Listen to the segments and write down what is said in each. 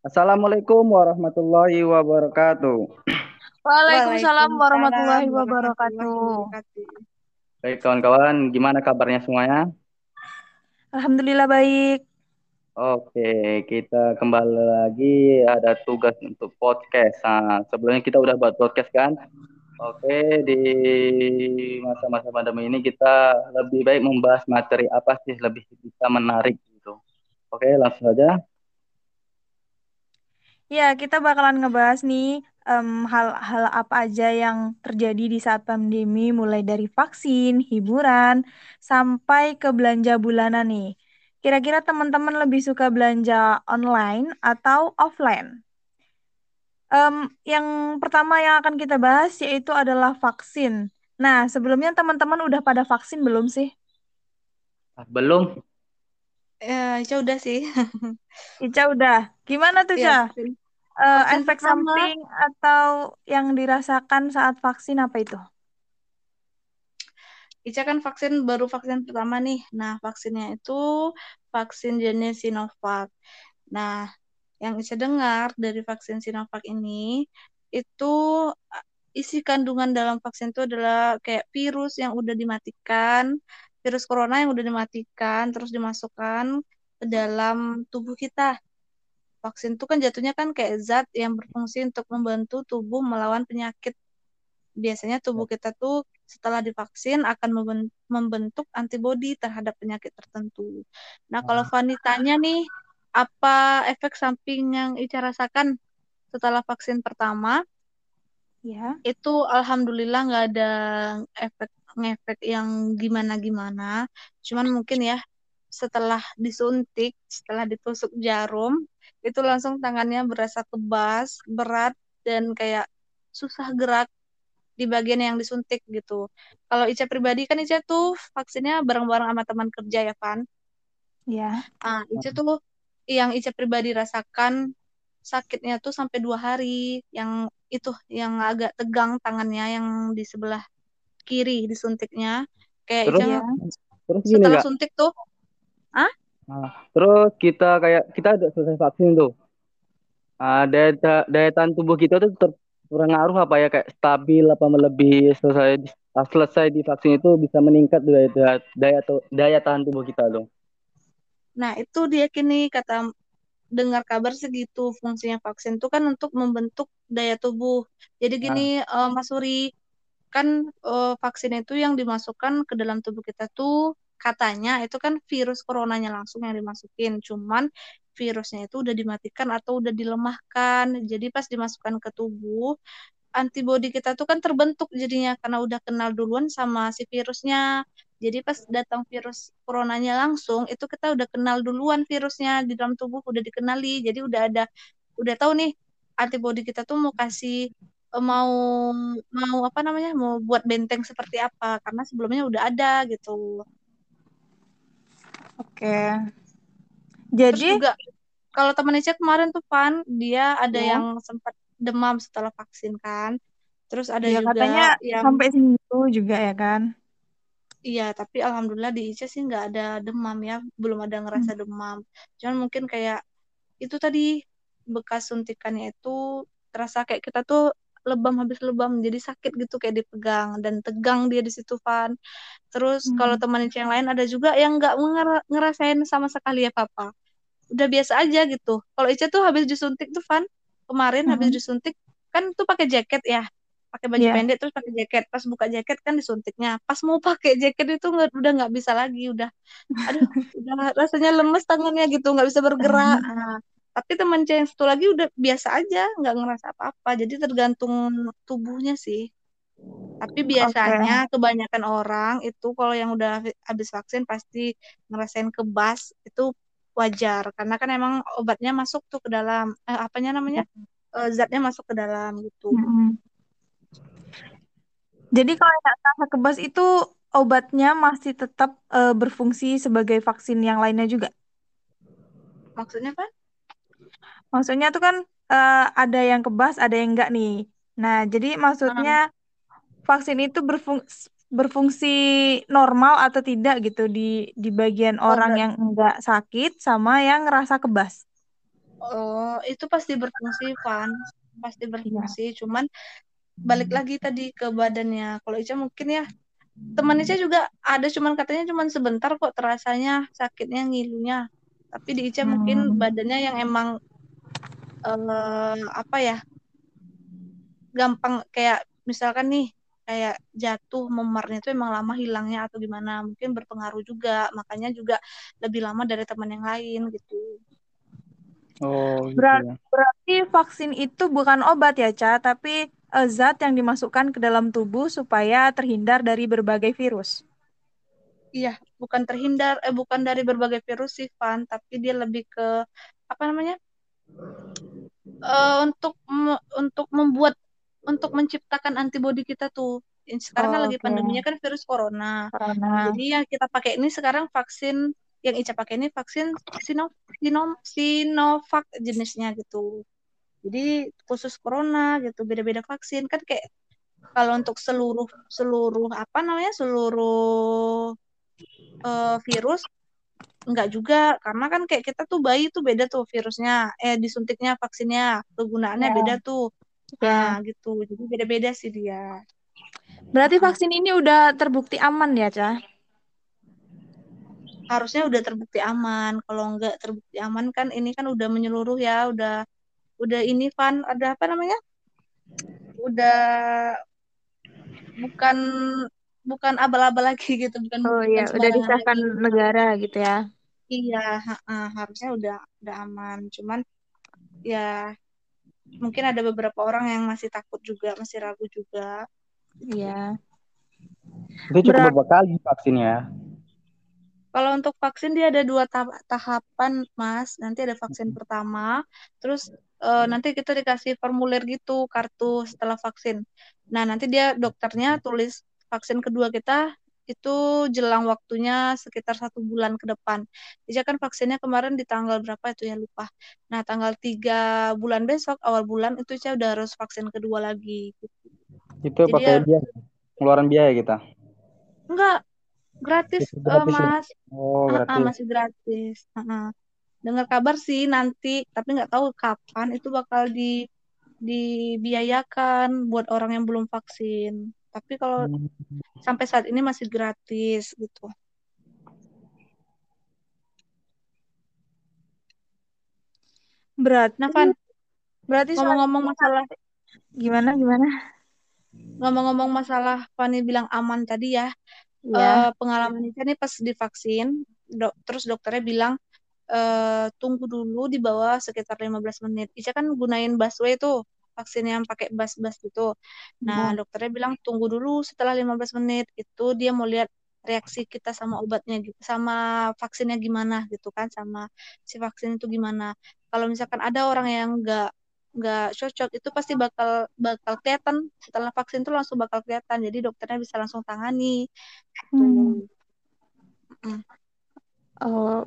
Assalamualaikum warahmatullahi wabarakatuh. Waalaikumsalam warahmatullahi wabarakatuh. wabarakatuh. Baik kawan-kawan, gimana kabarnya semuanya? Alhamdulillah baik. Oke, kita kembali lagi ada tugas untuk podcast. Nah, sebelumnya kita udah buat podcast kan? Oke, di masa-masa pandemi ini kita lebih baik membahas materi apa sih lebih bisa menarik gitu. Oke, langsung saja. Ya, kita bakalan ngebahas nih em, hal-hal apa aja yang terjadi di saat pandemi, mulai dari vaksin, hiburan, sampai ke belanja bulanan nih. Kira-kira teman-teman lebih suka belanja online atau offline? Em, yang pertama yang akan kita bahas yaitu adalah vaksin. Nah, sebelumnya teman-teman udah pada vaksin belum sih? Ah, Belum? Ya, Ica udah sih. Ica udah. Gimana tuh, Ya, Ca? vaksin. Eh, Vaksin efek pertama. samping atau yang dirasakan saat vaksin apa itu? Ica kan vaksin baru vaksin pertama nih. Nah, vaksinnya itu vaksin jenis Sinovac. Nah, yang Ica dengar dari vaksin Sinovac ini itu uh, isi kandungan dalam vaksin itu adalah kayak virus yang udah dimatikan, virus corona yang udah dimatikan terus dimasukkan ke dalam tubuh kita. Vaksin itu kan jatuhnya kan kayak zat yang berfungsi untuk membantu tubuh melawan penyakit. Biasanya tubuh kita tuh setelah divaksin akan memben- membentuk antibodi terhadap penyakit tertentu. Nah, kalau Fani tanya nih, apa efek samping yang Ica rasakan setelah vaksin pertama? Ya. Itu alhamdulillah nggak ada efek ngefek yang gimana-gimana. Cuman mungkin ya setelah disuntik, setelah ditusuk jarum, itu langsung tangannya berasa kebas, berat dan kayak susah gerak di bagian yang disuntik gitu. Kalau Ica pribadi kan Ica tuh vaksinnya bareng-bareng sama teman kerja ya kan. Ya. Ah, Ica tuh yang Ica pribadi rasakan sakitnya tuh sampai dua hari. Yang itu yang agak tegang tangannya yang di sebelah kiri disuntiknya. Kayak Terus? Ica Ya. Terus gini setelah suntik tuh, Nah, terus kita kayak kita udah selesai vaksin tuh. Ah, daya, ta- daya tahan tubuh kita tuh ter- terpengaruh apa ya kayak stabil apa melebihi selesai ah, selesai di vaksin itu bisa meningkat daya daya daya, daya tahan tubuh kita dong. nah itu dia kini kata dengar kabar segitu fungsinya vaksin tuh kan untuk membentuk daya tubuh. Jadi gini eh, Mas Suri, kan eh, vaksin itu yang dimasukkan ke dalam tubuh kita tuh katanya itu kan virus coronanya langsung yang dimasukin. Cuman virusnya itu udah dimatikan atau udah dilemahkan. Jadi pas dimasukkan ke tubuh, antibodi kita tuh kan terbentuk jadinya karena udah kenal duluan sama si virusnya. Jadi pas datang virus coronanya langsung, itu kita udah kenal duluan virusnya di dalam tubuh udah dikenali. Jadi udah ada udah tahu nih antibodi kita tuh mau kasih eh, mau mau apa namanya mau buat benteng seperti apa karena sebelumnya udah ada gitu. Oke. Terus Jadi, juga kalau teman Ica kemarin tuh Pan, dia ada Ya. yang sempat demam setelah vaksin kan. Terus ada ya juga katanya yang sampai seminggu juga ya kan? iya, tapi alhamdulillah di Ica sih nggak ada demam ya, belum ada ngerasa demam. Cuman mungkin kayak itu tadi bekas suntikannya itu terasa kayak kita tuh lebam habis lebam jadi sakit gitu kayak dipegang dan tegang dia di situ Van. Terus kalau Hmm. teman Ica yang lain ada juga yang nggak ngera- ngerasain sama sekali ya Papa. Udah biasa aja gitu. Kalau Ica tuh habis disuntik tuh Van, kemarin habis Mhm. disuntik kan tuh pakai jaket ya. Pakai baju Iya. pendek terus pakai jaket. Pas buka jaket kan disuntiknya. Pas mau pakai jaket itu nggak udah nggak bisa lagi, udah aduh, udah rasanya lemes tangannya gitu, nggak bisa bergerak. Nah, tapi teman Ica yang satu lagi udah biasa aja, nggak ngerasa apa-apa. Jadi tergantung tubuhnya sih. Tapi biasanya kebanyakan orang itu kalau yang udah habis vaksin pasti ngerasain kebas itu wajar karena kan emang obatnya masuk tuh ke dalam eh, apanya namanya Eh, zatnya masuk ke dalam gitu. Mhm. Jadi kalau nggak rasa kebas itu obatnya masih tetap eh, berfungsi sebagai vaksin yang lainnya juga. Maksudnya kan? Maksudnya tuh kan eh, ada yang kebas, ada yang enggak nih. Nah, jadi maksudnya vaksin itu berfungsi berfungsi normal atau tidak gitu di di bagian Oh, orang yang enggak sakit sama yang ngerasa kebas. Oh, itu pasti berfungsi, Van. Pasti berfungsi. Cuman balik lagi tadi ke badannya. Kalau Ica mungkin ya teman Ica juga ada cuman katanya cuman sebentar kok terasanya sakitnya ngilunya. Tapi di Ica mungkin Hmm. badannya yang emang eh, apa ya? gampang kayak misalkan nih kayak jatuh memarnya itu emang lama hilangnya atau gimana mungkin berpengaruh juga makanya juga lebih lama dari teman yang lain gitu Oh, gitu ya. Berarti vaksin itu bukan obat ya, Ca, tapi eh, zat yang dimasukkan ke dalam tubuh supaya terhindar dari berbagai virus. iya bukan terhindar eh bukan dari berbagai virus sih Van tapi dia lebih ke apa namanya Eh, untuk untuk membuat untuk menciptakan antibodi kita tuh sekarang kan Oh, lagi oke. pandeminya kan virus corona Corona. Jadi yang kita pakai ini sekarang vaksin yang Ica pakai ini vaksin Sino, Sino, Sinovac jenisnya gitu. Jadi khusus corona gitu, beda-beda vaksin kan kayak kalau untuk seluruh seluruh apa namanya seluruh eh, virus enggak juga karena kan kayak kita tuh bayi tuh beda tuh virusnya eh disuntiknya vaksinnya kegunaannya Ya. beda tuh Ya. nah gitu jadi beda-beda sih dia Berarti vaksin ini udah terbukti aman ya, Ca? harusnya udah terbukti aman. Kalau nggak terbukti aman kan ini kan udah menyeluruh ya, udah udah ini Van ada apa namanya? Udah bukan bukan abal-abal lagi gitu, bukan Oh bukan iya, udah disahkan lagi. negara gitu ya. Iya, ha-ha, harusnya udah udah aman. Cuman ya mungkin ada beberapa orang yang masih takut juga, masih ragu juga. Iya. Itu cukup Berat- beberapa kali vaksinnya. Kalau untuk vaksin dia ada dua ta- tahapan, Mas. Nanti ada vaksin pertama, terus eh, nanti kita dikasih formulir gitu, kartu setelah vaksin. Nah, nanti dia dokternya tulis vaksin kedua kita itu jelang waktunya sekitar satu bulan ke depan. Jadi kan vaksinnya kemarin di tanggal berapa itu ya lupa. Nah, tanggal tiga bulan besok, awal bulan itu saya udah harus vaksin kedua lagi. Itu Jadi pakai ya- biaya, pengeluaran biaya kita. Enggak, gratis, gratis ya? Mas. Oh, Ah, ah, gratis. masih gratis. Ah, ah. Dengar kabar sih nanti, tapi nggak tahu kapan itu bakal di dibiayakan buat orang yang belum vaksin. Tapi kalau Hmm. sampai saat ini masih gratis gitu. Berarti, Nah, Van, berarti ngomong-ngomong masalah gimana gimana? ngomong-ngomong masalah Fani bilang aman tadi ya, Iya. eh, pengalaman Ica nih pas divaksin, dok, terus dokternya bilang eh, tunggu dulu di bawah sekitar 15 menit. Ica kan gunain busway tuh, vaksin yang pakai bus-bus gitu. Nah, Iya. dokternya bilang tunggu dulu setelah 15 menit. Itu dia mau lihat reaksi kita sama obatnya gitu, sama vaksinnya gimana gitu kan, sama si vaksin itu gimana. Kalau misalkan ada orang yang nggak nggak cocok itu pasti bakal bakal kelihatan setelah vaksin tuh langsung bakal kelihatan jadi dokternya bisa langsung tangani Hmm. Mm. Oh,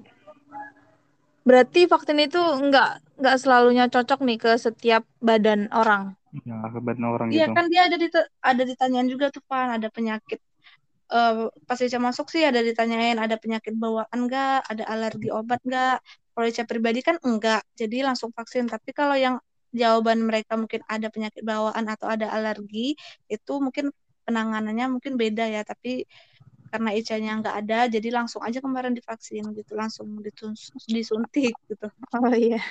berarti vaksin itu nggak nggak selalunya cocok nih ke setiap badan orang. Ya, kebetulan orang Iya gitu. kan dia ada di ada ditanyain juga tuh Pan ada penyakit eh pas Ica masuk sih ada ditanyain ada penyakit bawaan enggak ada alergi obat enggak kalau Ica pribadi kan enggak jadi langsung vaksin tapi kalau yang jawaban mereka mungkin ada penyakit bawaan atau ada alergi itu mungkin penanganannya mungkin beda ya tapi karena Ica-nya nggak ada jadi langsung aja kemarin divaksin gitu langsung disuntik gitu Oh iya.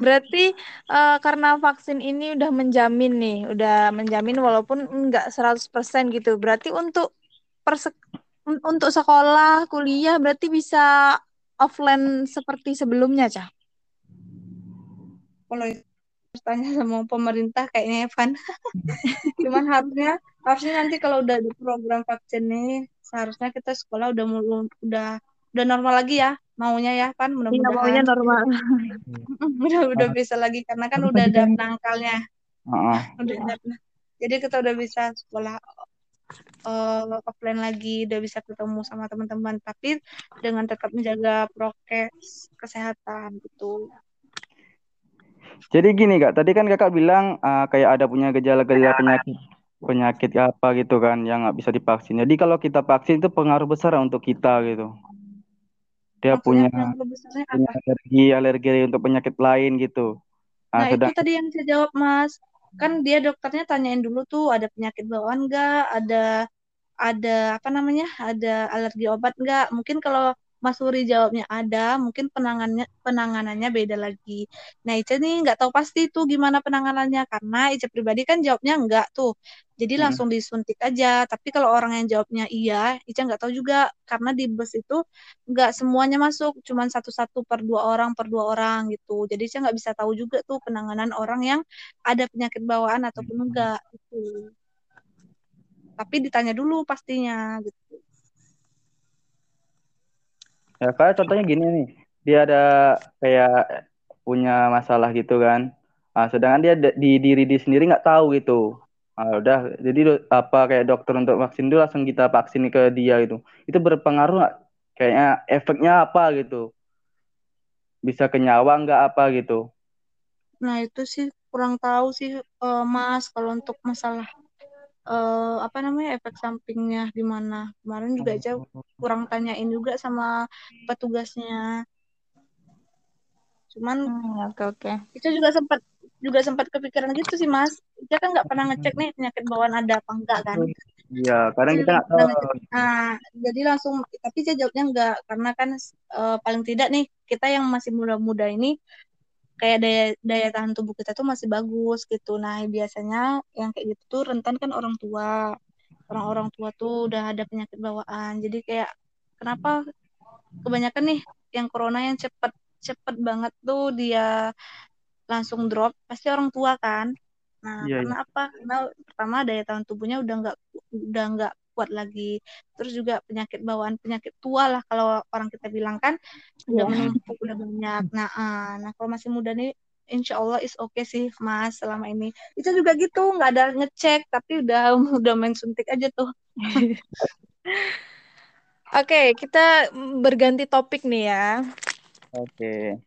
Berarti eh, karena vaksin ini udah menjamin nih, udah menjamin walaupun nggak 100% gitu. Berarti untuk persek un- untuk sekolah, kuliah berarti bisa offline seperti sebelumnya, Cah? kalau harus tanya sama pemerintah kayaknya Evan cuman harusnya harusnya nanti kalau udah ada program vaksin nih seharusnya kita sekolah udah mulu udah udah normal lagi ya maunya ya kan Iya, maunya normal. udah udah bisa lagi karena kan udah ada penangkalnya Heeh. udah ada jadi kita udah bisa sekolah eh, offline lagi udah bisa ketemu sama teman-teman tapi dengan tetap menjaga prokes kesehatan gitu. Jadi gini kak, tadi kan kakak bilang ah, kayak ada punya gejala-gejala penyakit penyakit apa gitu kan yang nggak bisa divaksin. Jadi kalau kita vaksin itu pengaruh besar untuk kita gitu. dia Maksudnya punya punya alergi alergi untuk penyakit lain gitu. Nah, Nah, itu sedang tadi yang saya jawab, Mas. Kan dia dokternya tanyain dulu tuh ada penyakit bawaan nggak, ada ada apa namanya, ada alergi obat nggak? Mungkin kalau Mas Suri jawabnya ada, mungkin penangannya penanganannya beda lagi. Nah, Ica nih nggak tahu pasti tuh gimana penanganannya karena Ica pribadi kan jawabnya enggak tuh. Jadi Mm. langsung disuntik aja. Tapi kalau orang yang jawabnya iya, Ica nggak tahu juga karena di bus itu nggak semuanya masuk, cuman satu-satu per dua orang per dua orang gitu. Jadi Ica nggak bisa tahu juga tuh penanganan orang yang ada penyakit bawaan ataupun enggak gitu. Tapi ditanya dulu pastinya gitu. Ya kayak contohnya gini nih, dia ada kayak punya masalah gitu kan. Nah, sedangkan dia di diri dia sendiri nggak tahu gitu. Nah, udah, jadi apa kayak dokter untuk vaksin itu langsung kita vaksin ke dia gitu. Itu berpengaruh nggak? Kayaknya efeknya apa gitu? Bisa ke nyawa nggak apa gitu? Nah, itu sih kurang tahu sih eh, Mas kalau untuk masalah eh, apa namanya efek sampingnya gimana. Kemarin juga aja kurang tanyain juga sama petugasnya. Cuman Hmm, oke oke. itu juga sempat juga sempat kepikiran gitu sih Mas. Dia kan nggak pernah ngecek nih penyakit bawaan ada apa enggak kan. Iya, kadang kita nggak Pernah tahu. ngecek. Nah, jadi langsung tapi saya jawabnya enggak karena kan eh, paling tidak nih kita yang masih muda-muda ini kayak daya daya tahan tubuh kita tuh masih bagus gitu. Nah, biasanya yang kayak gitu tuh rentan kan orang tua. Orang-orang tua tuh udah ada penyakit bawaan. Jadi kayak kenapa kebanyakan nih yang corona yang cepet cepet banget tuh dia langsung drop pasti orang tua kan. Nah, Iya, karena apa? Karena pertama daya tahan tubuhnya udah nggak udah nggak kuat lagi. Terus juga penyakit bawaan penyakit tua lah kalau orang kita bilang kan udah Iya. menumpuk udah banyak. Nah, ah, nah kalau masih muda nih Insya Allah is oke sih Mas selama ini. Itu juga gitu nggak ada ngecek tapi udah udah main suntik aja tuh. Oke, kita berganti topik nih ya. Oke.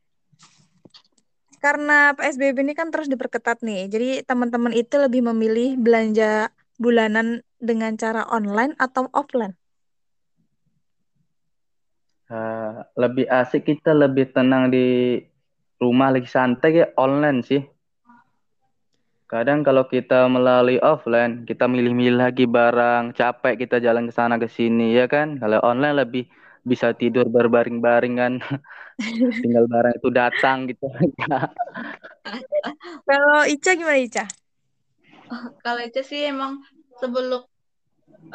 Karena PSBB ini kan terus diperketat nih. Jadi teman-teman itu lebih memilih belanja bulanan dengan cara online atau offline. Eh, lebih asik kita lebih tenang di rumah lagi santai kayak online sih. Kadang kalau kita melalui offline, kita milih-milih lagi barang, capek kita jalan ke sana ke sini ya kan. Kalau online lebih bisa tidur berbaring-baring kan. Tinggal barang itu datang gitu. Kalau Ica gimana Ica? Kalau itu sih emang sebelum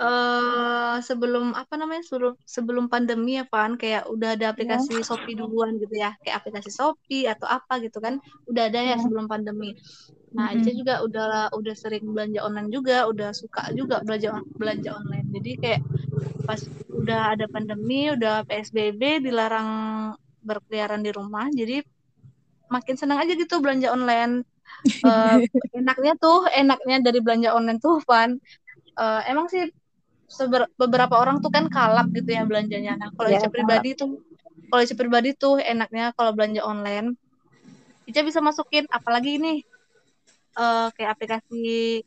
eh sebelum apa namanya sebelum sebelum pandemi ya Van. Kayak udah ada aplikasi Shopee duluan gitu ya. Kayak aplikasi Shopee atau apa gitu kan. Udah ada ya sebelum pandemi. Nah Mm-mm. Ica juga udah udah sering belanja online juga udah suka juga belanja belanja online. Jadi kayak pas udah ada pandemi udah PSBB dilarang berkeliaran di rumah jadi makin senang aja gitu belanja online Eh, enaknya tuh enaknya dari belanja online tuh Van Eh, emang sih seber- beberapa orang tuh kan kalap gitu ya belanjanya. Nah, kalau Ya, Ica pribadi tuh, kalau Ica pribadi tuh enaknya kalau belanja online, Ica bisa masukin, apalagi ini eh, kayak aplikasi,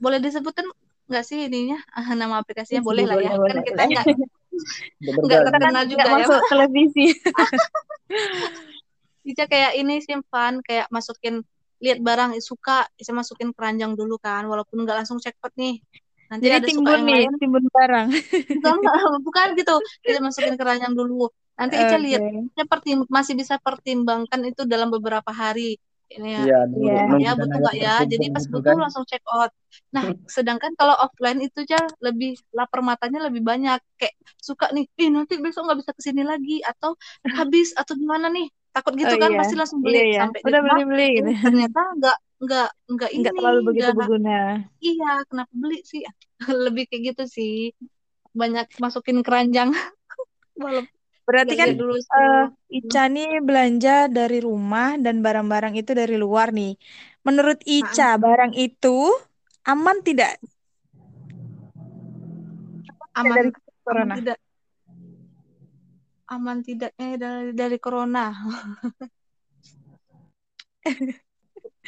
boleh disebutin nggak sih ininya nama aplikasinya? Boleh lah ya. Boleh, Kan boleh, kita nggak nggak terkenal juga Nggak ya. masuk televisi. Ica kayak ini simpan, kayak masukin lihat barang suka, Ica masukin keranjang dulu kan, walaupun nggak langsung checkpot nih. Nanti Jadi ada suka timbun yang nih, lain, timbun barang. bukan bukan gitu kita masukin keranjang dulu nanti Ica lihat. Ica pertim- masih bisa pertimbangkan itu dalam beberapa hari ini ya Iya, Iya. nunggu ya butuh nggak ya jadi terkumpul pas gitu butuh kan. langsung check out nah sedangkan kalau offline itu aja lebih lapar matanya lebih banyak kayak suka nih ih nanti besok nggak bisa ke sini lagi atau habis atau gimana nih takut gitu Oh kan iya, pasti langsung iya beli iya. sampai di Udah rumah beli-beli eh, gitu. ternyata nggak nggak nggak Nggak ini terlalu begitu nggak berguna. iya kenapa beli sih? Lebih kayak gitu sih. Banyak masukin keranjang. Berarti kan dulu sih. Ica nih belanja dari rumah dan barang-barang itu dari luar nih. Menurut Nah, Ica, barang itu aman tidak? Aman. Aman tidak aman tidaknya dari dari corona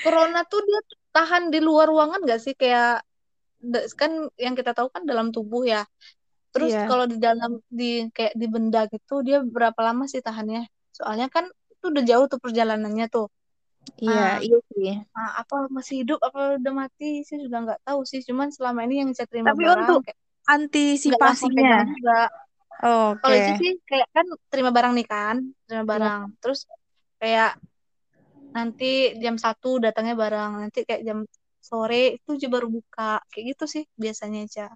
corona tuh dia tahan di luar ruangan gak sih kayak kan yang kita tahu kan dalam tubuh ya Terus Iya. kalau di dalam di kayak di benda gitu dia berapa lama sih tahannya? Soalnya kan itu udah jauh tuh perjalanannya tuh. Iya, Ah. iya sih. Nah, apa masih hidup apa udah mati sih juga nggak tahu sih. Cuman selama ini yang saya terima Tapi barang untuk kayak nggak langsung pegang juga. Kalau itu sih kayak kan terima barang nih kan, terima Iya. barang. Terus kayak nanti jam satu datangnya barang, nanti kayak jam sore itu baru buka. Kayak gitu sih biasanya aja.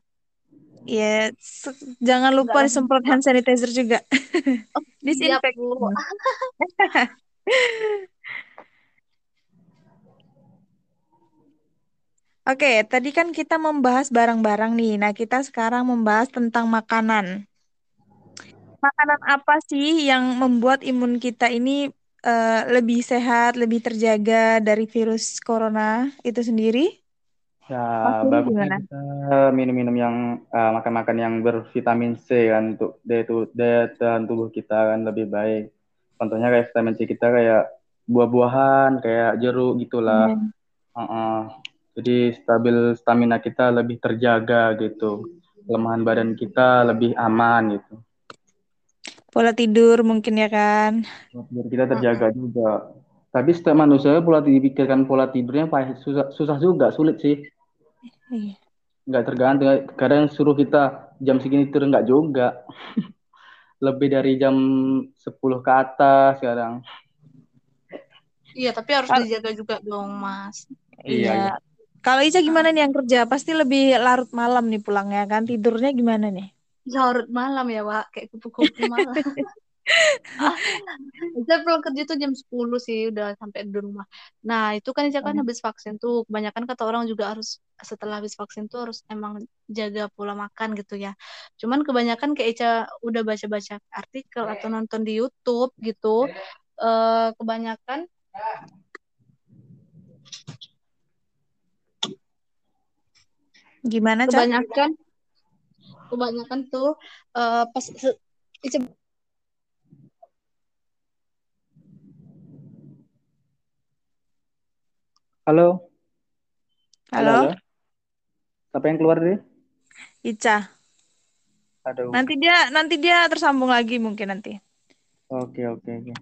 Iya, se- jangan lupa langsung disemprot hand sanitizer juga. Oh, Disinfek. Oke, tadi kan kita membahas barang-barang nih. Nah, kita sekarang membahas tentang makanan. Makanan apa sih yang membuat imun kita ini eh, lebih sehat, lebih terjaga dari virus corona itu sendiri? Ya, Willy bagusnya gimana? kita minum-minum yang eh, makan-makan yang bervitamin C kan untuk daya, tu- daya tahan tubuh kita kan lebih baik. Contohnya kayak vitamin C kita kayak buah-buahan, kayak jeruk gitulah. Iya. Heeh. Jadi stabil stamina kita lebih terjaga gitu. Kelemahan badan kita lebih aman gitu. Pola tidur mungkin ya kan? Biar kita terjaga juga. Tapi setiap manusia pola dipikirkan pola tidurnya pasti susah, susah juga, sulit sih. Iya. Nggak tergantung. Kadang suruh kita jam segini tidur nggak juga. Lebih dari jam 10 ke atas sekarang. Iya, tapi harus Kal- dijaga juga dong, Mas. Iya, Iya. Kalau Ica gimana nih yang kerja? Pasti lebih larut malam nih pulangnya kan? Tidurnya gimana nih? Larut malam ya, Wak. Kayak kupu-kupu malam. Saya pulang kerja tuh jam 10 sih udah sampai di rumah. Nah, itu kan Ica kan Hmm. habis vaksin tuh. Kebanyakan kata orang juga harus setelah habis vaksin tuh harus emang jaga pola makan gitu ya. Cuman kebanyakan kayak Ica udah baca-baca artikel atau nonton di YouTube gitu. eh kebanyakan Gimana, kebanyakan kebanyakan tuh eh pas Halo? Halo, Halo? Siapa yang keluar tadi? Ica. Aduh. Nanti dia nanti dia tersambung lagi mungkin nanti. Oke, oke, oke.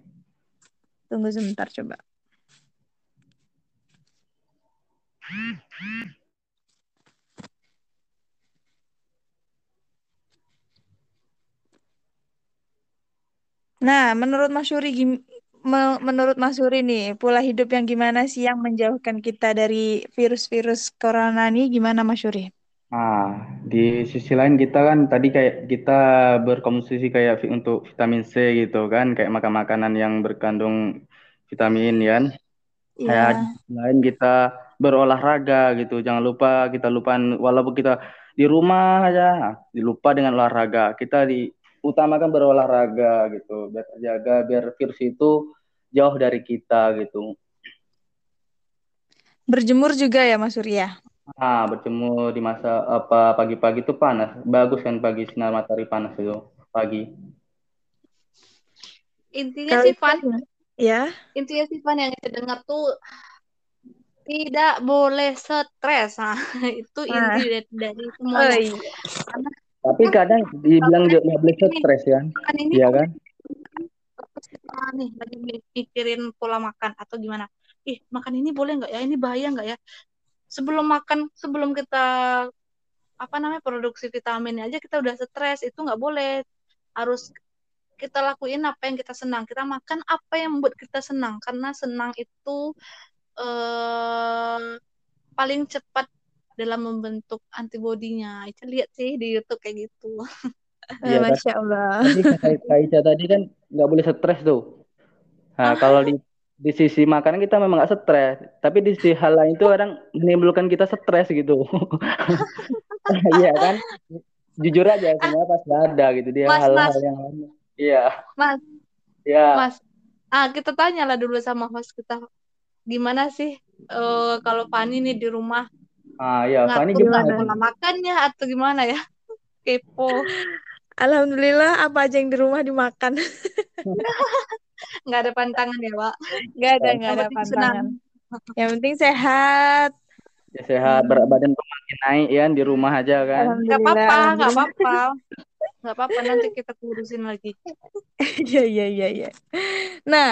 Tunggu sebentar coba. Nah, menurut Mas gim- me- menurut Mas Suri nih, pola hidup yang gimana sih yang menjauhkan kita dari virus-virus corona nih gimana Mas Suri? Nah, di sisi lain kita kan tadi kayak kita berkonsumsi kayak vi- untuk vitamin C gitu kan, kayak makan makanan yang berkandung vitamin ya. kan. Kayak Iya. di sisi lain kita berolahraga gitu. Jangan lupa kita lupa walaupun kita di rumah aja, dilupa dengan olahraga. Kita diutamakan berolahraga gitu, biar terjaga, biar virus itu jauh dari kita gitu. Berjemur juga ya Mas Suri ya? Ah, berjemur di masa apa pagi-pagi itu panas. Bagus kan pagi sinar matahari panas itu pagi. intinya sih Van, gimana? Ya. intinya sih Van yang kita dengar tuh tidak boleh stres. Nah, itu Nah, inti dari, dari oh semuanya. iya. Karena Tapi kan kadang dibilang nggak boleh stres ya, iya kan? kita nih lagi mikirin pola makan atau gimana. Ih, makan ini boleh nggak ya? Ini bahaya nggak ya? Sebelum makan, sebelum kita apa namanya produksi vitaminnya aja kita udah stres, itu nggak boleh. Harus kita lakuin apa yang kita senang. Kita makan apa yang membuat kita senang. Karena senang itu eh paling cepat dalam membentuk antibodinya. Itu lihat sih di YouTube kayak gitu. Iya kan? Masya Allah. Tadi kata Ica tadi kan nggak boleh stres tuh. Nah, Ah, kalau di di sisi makanan kita memang nggak stres, tapi di sisi hal lain itu kadang menimbulkan kita stres gitu. Iya kan? Jujur aja semua pasti ada gitu dia hal-hal yang lain. Iya, Mas, iya. Mas. Ah, kita tanyalah dulu sama host kita. Gimana sih eh, kalau Fani nih di rumah Ah, iya. Fani ngatur gimana pola makannya atau gimana ya? Kepo. Alhamdulillah apa aja yang di rumah dimakan. Nggak ada pantangan ya, Pak. Nggak ada, nggak Yang ada senang. pantangan. Yang penting sehat. Ya sehat, berat badan pun makin naik ya di rumah aja kan. Nggak Alhamdulillah, apa-apa, nggak alhamdulillah. apa-apa. nggak apa-apa nanti kita kurusin lagi Iya, iya, iya, iya. Nah,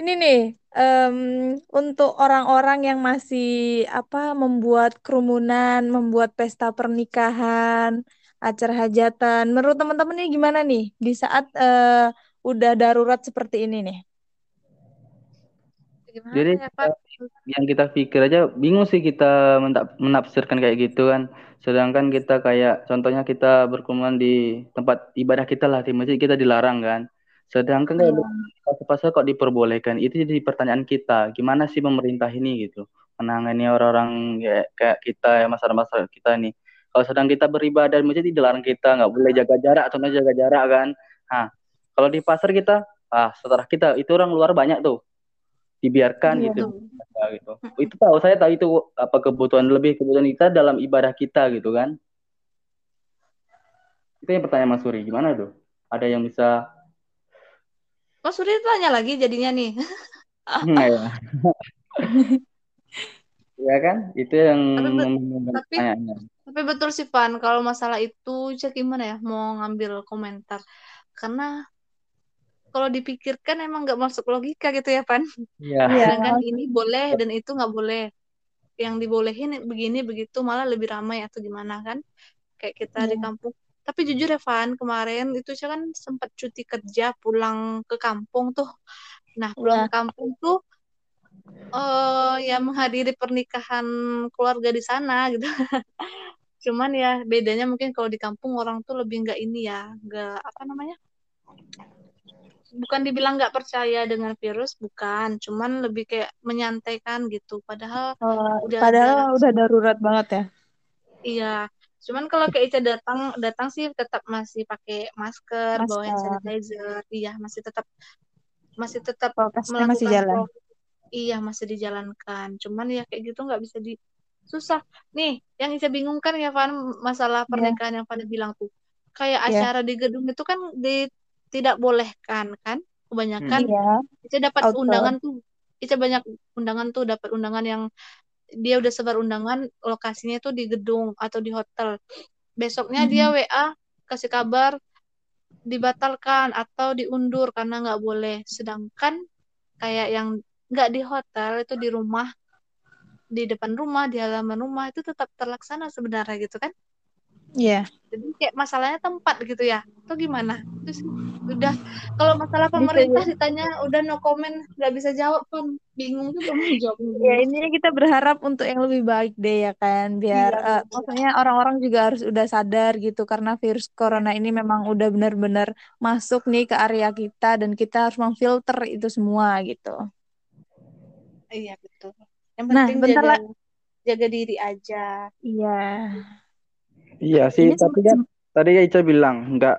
ini nih, em, untuk orang-orang yang masih apa membuat kerumunan, membuat pesta pernikahan, acara hajatan, menurut teman-teman ini gimana nih di saat eh, udah darurat seperti ini nih? gimana Jadi ya Pak yang kita pikir aja bingung sih kita menafsirkan kayak gitu kan. Sedangkan kita kayak contohnya kita berkerumun di tempat ibadah kita lah di masjid kita dilarang kan. Sedangkan kalau di pasar-pasar kok diperbolehkan? Itu jadi pertanyaan kita. Gimana sih pemerintah ini gitu menangani orang-orang ya, kayak kita ya masyarakat kita nih. Kalau sedang kita beribadah di masjid dilarang kita nggak boleh jaga jarak atau nggak jaga jarak kan. Nah, kalau di pasar kita ah setelah kita itu orang luar banyak tuh dibiarkan Iya. gitu Ya, gitu itu tahu saya tahu itu apa kebutuhan lebih kebutuhan kita dalam ibadah kita gitu kan itu yang pertanyaan Mas Suri gimana tuh ada yang bisa Mas Suri tanya lagi jadinya nih? Nah, ya. ya kan? Itu yang Tapi tapi- tapi betul sih Pan kalau masalah itu cek gimana ya? Mau ngambil komentar. Karena kalau dipikirkan emang nggak masuk logika gitu ya Pan iya. Iya. sedangkan ini boleh dan itu nggak boleh. Yang dibolehin begini begitu malah lebih ramai atau gimana kan? Kayak kita di Iya. kampung tapi jujur ya Van kemarin itu saya kan sempat cuti kerja pulang ke kampung tuh. Nah pulang Iya. ke kampung tuh eh ya menghadiri pernikahan keluarga di sana gitu. Cuman ya bedanya mungkin kalau di kampung orang tuh lebih nggak ini ya nggak apa namanya bukan dibilang nggak percaya dengan virus bukan. Cuman lebih kayak menyantaikan gitu. Padahal Oh, Udah padahal ada- udah darurat banget ya. Iya, cuman kalau kayak Ica datang datang sih tetap masih pakai masker, bawa hand Masker. sanitizer. Iya, masih tetap masih tetap Prokesnya masih melakukan jalan. pro- Iya, masih dijalankan. Cuman ya kayak gitu nggak bisa di susah. Nih, yang Ica bingungkan ya Van masalah Iya. pernikahan yang pada bilang tuh. Kayak Iya. acara di gedung itu kan di tidak bolehkan kan? Kebanyakan Iya. Ica dapat Outdoor. undangan tuh. Ica banyak undangan tuh, dapat undangan yang dia udah sebar undangan lokasinya tuh di gedung atau di hotel. Besoknya dia WA kasih kabar dibatalkan atau diundur karena nggak boleh. Sedangkan kayak yang nggak di hotel itu di rumah, di depan rumah, di halaman rumah itu tetap terlaksana sebenarnya gitu kan. Iya. Jadi kayak masalahnya tempat gitu ya. Itu gimana? Terus udah kalau masalah Bisa pemerintah ditanya udah no comment nggak bisa jawab pun bingung juga mau jawab. Ya intinya kita berharap untuk yang lebih baik deh ya kan biar Iya, betul. maksudnya orang-orang juga harus udah sadar gitu karena virus corona ini memang udah benar-benar masuk nih ke area kita dan kita harus memfilter itu semua gitu. Iya betul. Yang Nah, penting bentar jaga jaga diri aja. Iya. Iya sih Ini tapi kan tadi Ica bilang nggak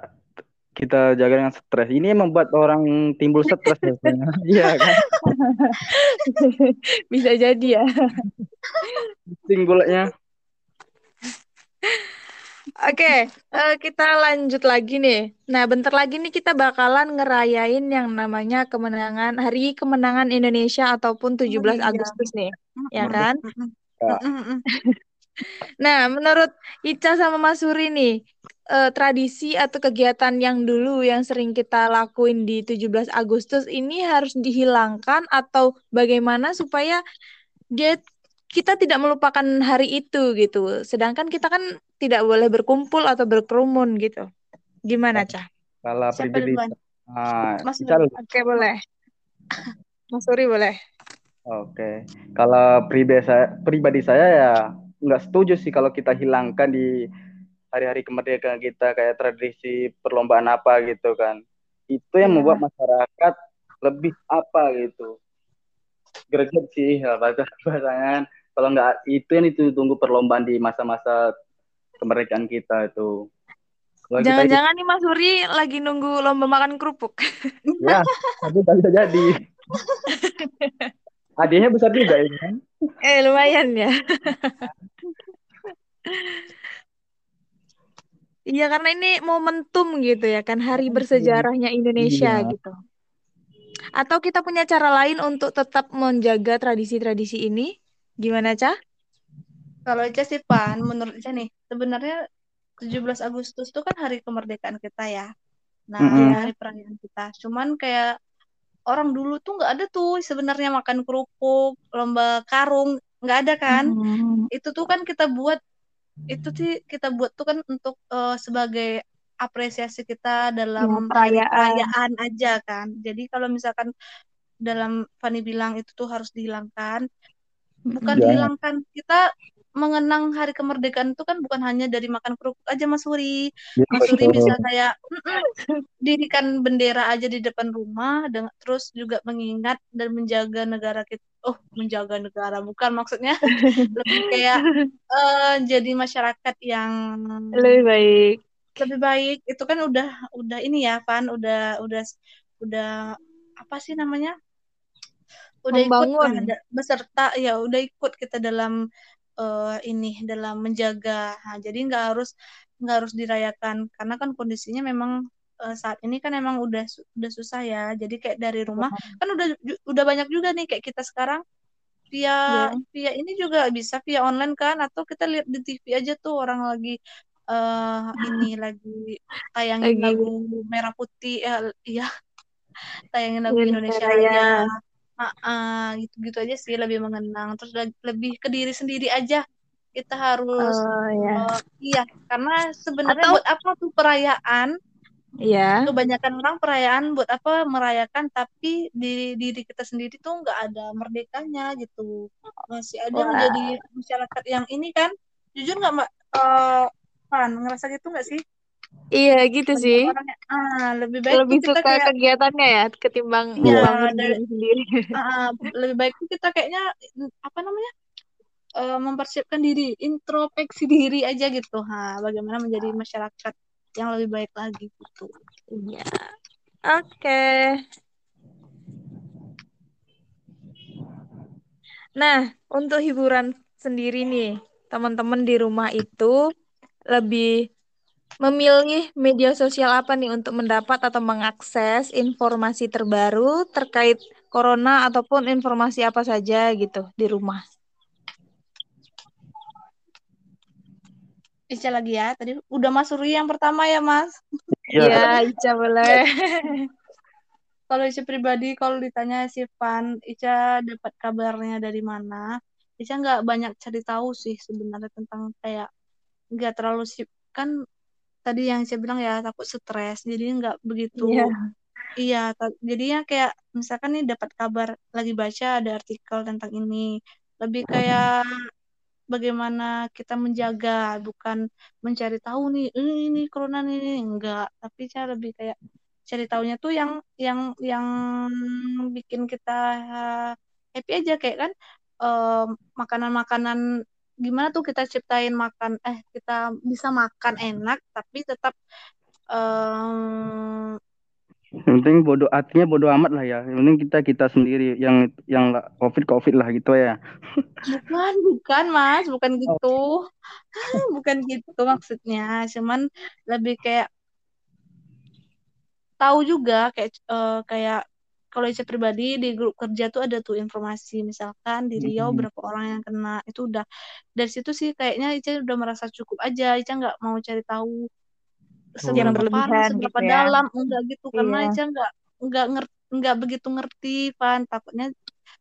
kita jaga dengan stres ini yang membuat orang timbul stres biasanya iya kan bisa jadi ya. singgulnya Oke, eh, kita lanjut lagi nih. Nah, bentar lagi nih kita bakalan ngerayain yang namanya kemenangan Hari Kemenangan Indonesia ataupun 17 iya. Agustus nih, ya kan? Mm-mm. Ya. Nah, menurut Ica sama Mas Suri nih, eh, tradisi atau kegiatan yang dulu yang sering kita lakuin di 17 Agustus ini harus dihilangkan atau bagaimana supaya dia kita tidak melupakan hari itu gitu. Sedangkan kita kan tidak boleh berkumpul atau berkerumun gitu. Gimana, Cah? kalau pribadi ah, Mas Ica. Oke, boleh. Mas Suri boleh. Oke, kalau pribadi saya, pribadi saya ya nggak setuju sih kalau kita hilangkan di hari-hari kemerdekaan kita kayak tradisi perlombaan apa gitu kan. Itu yang Iya. membuat masyarakat lebih apa gitu. Greget sih ya, bahasa bahasanya kan. Kalau nggak itu yang ditunggu perlombaan di masa-masa kemerdekaan kita itu. Jangan-jangan nih Mas Suri lagi nunggu lomba makan kerupuk. ya, tapi nggak bisa jadi. Hadiahnya besar juga ini kan. Eh, lumayan ya. Iya, karena ini momentum gitu ya kan, hari bersejarahnya Indonesia Iya. gitu. Atau kita punya cara lain untuk tetap menjaga tradisi-tradisi ini? Gimana, Cah? Kalau Ica sih Pan, menurut Ica nih, sebenarnya 17 Agustus itu kan hari kemerdekaan kita ya. Nah, Mm-mm. hari perayaan kita. Cuman kayak orang dulu tuh nggak ada tuh sebenarnya makan kerupuk, lomba karung, nggak ada kan? Hmm. Itu tuh kan kita buat itu sih kita buat tuh kan untuk eh, sebagai apresiasi kita dalam Ya, perayaan. perayaan aja kan. Jadi kalau misalkan dalam Fani bilang itu tuh harus dihilangkan, bukan Jangan. dihilangkan. Kita mengenang hari kemerdekaan itu kan bukan hanya dari makan kerupuk aja Mas Suri. Ya, Mas Suri bisa kayak dirikan bendera aja di depan rumah, dengan terus juga mengingat dan menjaga negara kita. Oh, menjaga negara bukan maksudnya lebih kayak eh, jadi masyarakat yang Lebih baik. lebih baik. Itu kan udah udah ini ya, Van, udah udah udah apa sih namanya? Udah ikut Membangun. da- beserta ya udah ikut kita dalam eh, ini dalam menjaga. Nah, jadi nggak harus nggak harus dirayakan karena kan kondisinya memang eh, saat ini kan emang udah udah susah ya. Jadi kayak dari rumah kan udah udah banyak juga nih kayak kita sekarang via Ya. via ini juga bisa via online kan atau kita lihat di TV aja tuh orang lagi eh ini lagi tayangin Lagi lagu merah putih eh, iya tayangin lagu Indonesia Indonesia Raya. Ah, ah, gitu-gitu aja sih lebih mengenang terus le- lebih ke diri sendiri aja kita harus Oh ya. eh, iya karena sebenarnya Atau buat apa tuh perayaan ya. kebanyakan orang perayaan buat apa? Merayakan tapi di diri kita sendiri tuh nggak ada merdekanya gitu. Masih ada Wah. menjadi masyarakat yang ini kan. Jujur nggak mbak? Eh Pan ngerasa gitu nggak sih? Iya gitu banyak sih. orang yang ah lebih baik Lebih kita suka kayak kegiatannya ya ketimbang iya membangun dari diri sendiri. ah, lebih baik tuh kita kayaknya apa namanya? Eh, mempersiapkan diri introspeksi diri aja gitu. Ha bagaimana menjadi masyarakat yang lebih baik lagi gitu Iya. Oke. Nah, untuk hiburan sendiri nih, teman-teman di rumah itu lebih memilih media sosial apa nih untuk mendapat atau mengakses informasi terbaru terkait corona ataupun informasi apa saja gitu di rumah. Ica lagi ya tadi udah Mas Suri yang pertama ya Mas Iya. Iya, Ica boleh. kalau Ica pribadi kalau ditanya si Van Ica dapat kabarnya dari mana Ica nggak banyak cari tahu sih sebenarnya tentang kayak nggak terlalu sih kan tadi yang saya bilang ya takut stres jadi nggak begitu Iya. iya jadinya kayak misalkan nih dapat kabar lagi baca ada artikel tentang ini lebih kayak bagaimana kita menjaga bukan mencari tahu nih "Eh, ini corona nih. Enggak tapi saya lebih kayak cari tahunya tuh yang yang yang bikin kita uh, happy aja kayak kan em, makanan-makanan gimana tuh kita ciptain makan eh kita bisa makan enak tapi tetap em, Yang penting bodoh artinya bodoh amat lah ya. Yang penting kita kita sendiri yang yang covid covid lah gitu ya. bukan bukan mas. Bukan gitu. Bukan gitu maksudnya. Cuman lebih kayak tahu juga kayak eh, kayak kalau Ica pribadi di grup kerja tuh ada tuh informasi. Misalkan di Riau Hmm. berapa orang yang kena itu udah. Dari situ sih kayaknya Ica udah merasa cukup aja. Ica nggak mau cari tahu seberapa parah berlebihan seberapa gitu ya. dalam enggak gitu karena Iya. Ica nggak nggak ngerti nggak begitu ngerti Van takutnya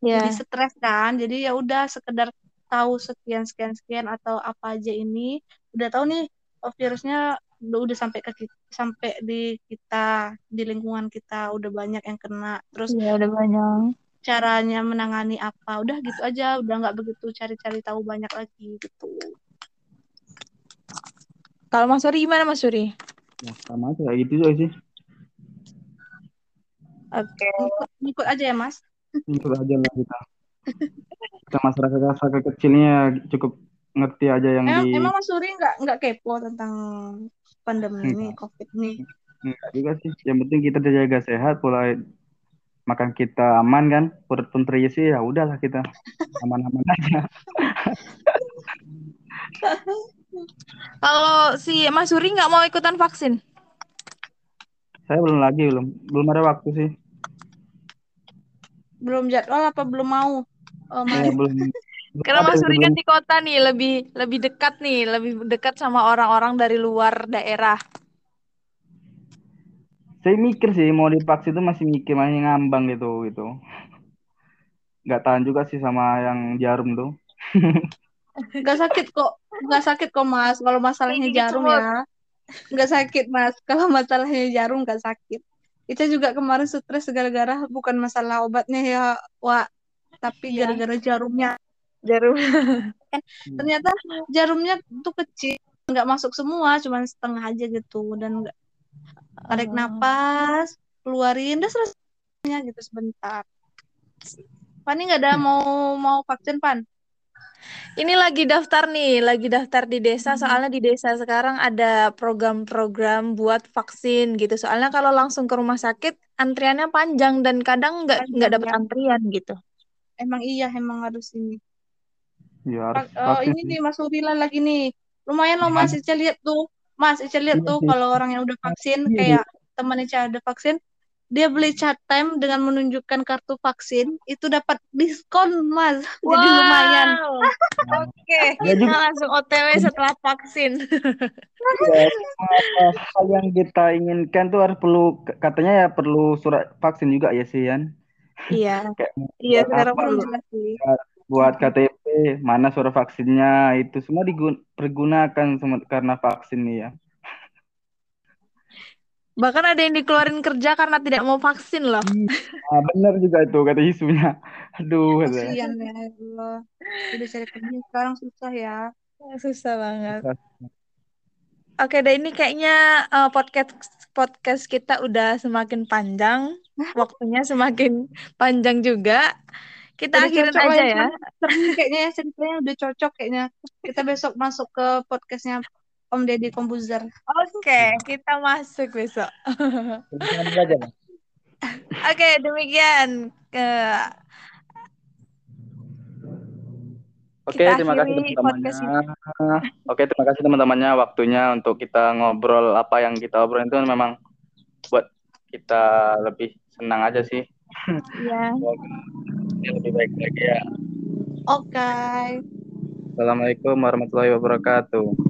Iya. jadi stres kan jadi ya udah sekedar tahu sekian sekian sekian atau apa aja ini udah tahu nih oh, virusnya udah, udah sampai ke kita, sampai di kita di lingkungan kita udah banyak yang kena terus Iya, udah banyak. caranya menangani apa udah gitu aja udah nggak begitu cari-cari tahu banyak lagi gitu Kalau Mas Suri gimana Mas Suri? Ya, sama aja kayak gitu juga sih. Oke. ngikut, ngikut aja ya mas Ikut aja lah kita. Kita masyarakat masyarakat kecilnya cukup ngerti aja yang emang, di emang mas Suri nggak nggak kepo tentang pandemi ini covid ini Enggak juga sih. Yang penting kita jaga sehat, pola makan kita aman kan. Perut pun terisi ya udahlah kita aman-aman aja. Kalau si Mas Suri nggak mau ikutan vaksin? Saya belum lagi belum belum ada waktu sih. belum jadwal apa belum mau oh, mas Saya belum Karena Mas Suri kan di kota nih, lebih lebih dekat nih, lebih dekat sama orang-orang dari luar daerah. Saya mikir sih mau divaksin itu masih mikir masih ngambang gitu gitu. Nggak tahan juga sih sama yang jarum tuh. Nggak sakit kok, nggak sakit kok mas. Kalau masalahnya jarum ya, nggak sakit mas. Kalau masalahnya jarum nggak sakit. Kita juga kemarin stres gara-gara bukan masalah obatnya ya, Wak. Tapi Iya. gara-gara jarumnya. Jarum. Ternyata jarumnya tuh kecil, nggak masuk semua, cuma setengah aja gitu. Dan nggak tarik Oh. napas, keluarin, udah selesainya gitu sebentar. Pani nggak ada mau mau vaksin Pan? Ini lagi daftar nih, lagi daftar di desa. Hmm. Soalnya di desa sekarang ada program-program buat vaksin gitu. Soalnya kalau langsung ke rumah sakit antriannya panjang dan kadang nggak nggak dapat ya. antrian gitu. Emang iya, emang harus ini. Ya harus vaksin ini nih Mas Urila lagi nih. Lumayan loh Mas Ica lihat tuh. Mas Ica lihat Iya tuh kalau orang yang udah vaksin Iya, kayak teman Ica ada vaksin, dia beli chat time dengan menunjukkan kartu vaksin itu dapat diskon Mas. Jadi lumayan. Wow. Oke, Ya kita juga. langsung OTW setelah vaksin. Ya, semua hal yang kita inginkan tuh harus perlu katanya ya perlu surat vaksin juga ya sih Yan. Iya. Kayak Iya, sekarang perlu. Buat KTP mana surat vaksinnya itu semua dipergunakan karena vaksin nih ya. Bahkan ada yang dikeluarin kerja karena tidak mau vaksin loh. Nah, benar juga itu kata isunya. Aduh, kata. Kasihan ya Allah. Udah cari kerja sekarang susah ya. Susah banget. Oke deh, ini kayaknya eh, podcast podcast kita udah semakin panjang, waktunya semakin panjang juga. Kita Udah akhirin aja ya, ya. Kayaknya ya ceritanya udah cocok kayaknya. Kita besok masuk ke podcastnya Om Deddy Kombuzer. Oke, kita masuk besok. Oke, demikian. Eh, Oke, Kita terima kasih teman-temannya. Oke, terima kasih teman-temannya waktunya untuk kita ngobrol apa yang kita obrolin itu memang buat kita lebih senang aja sih. ya. Semoga ini lebih baik lagi ya. Oke. Assalamualaikum warahmatullahi wabarakatuh.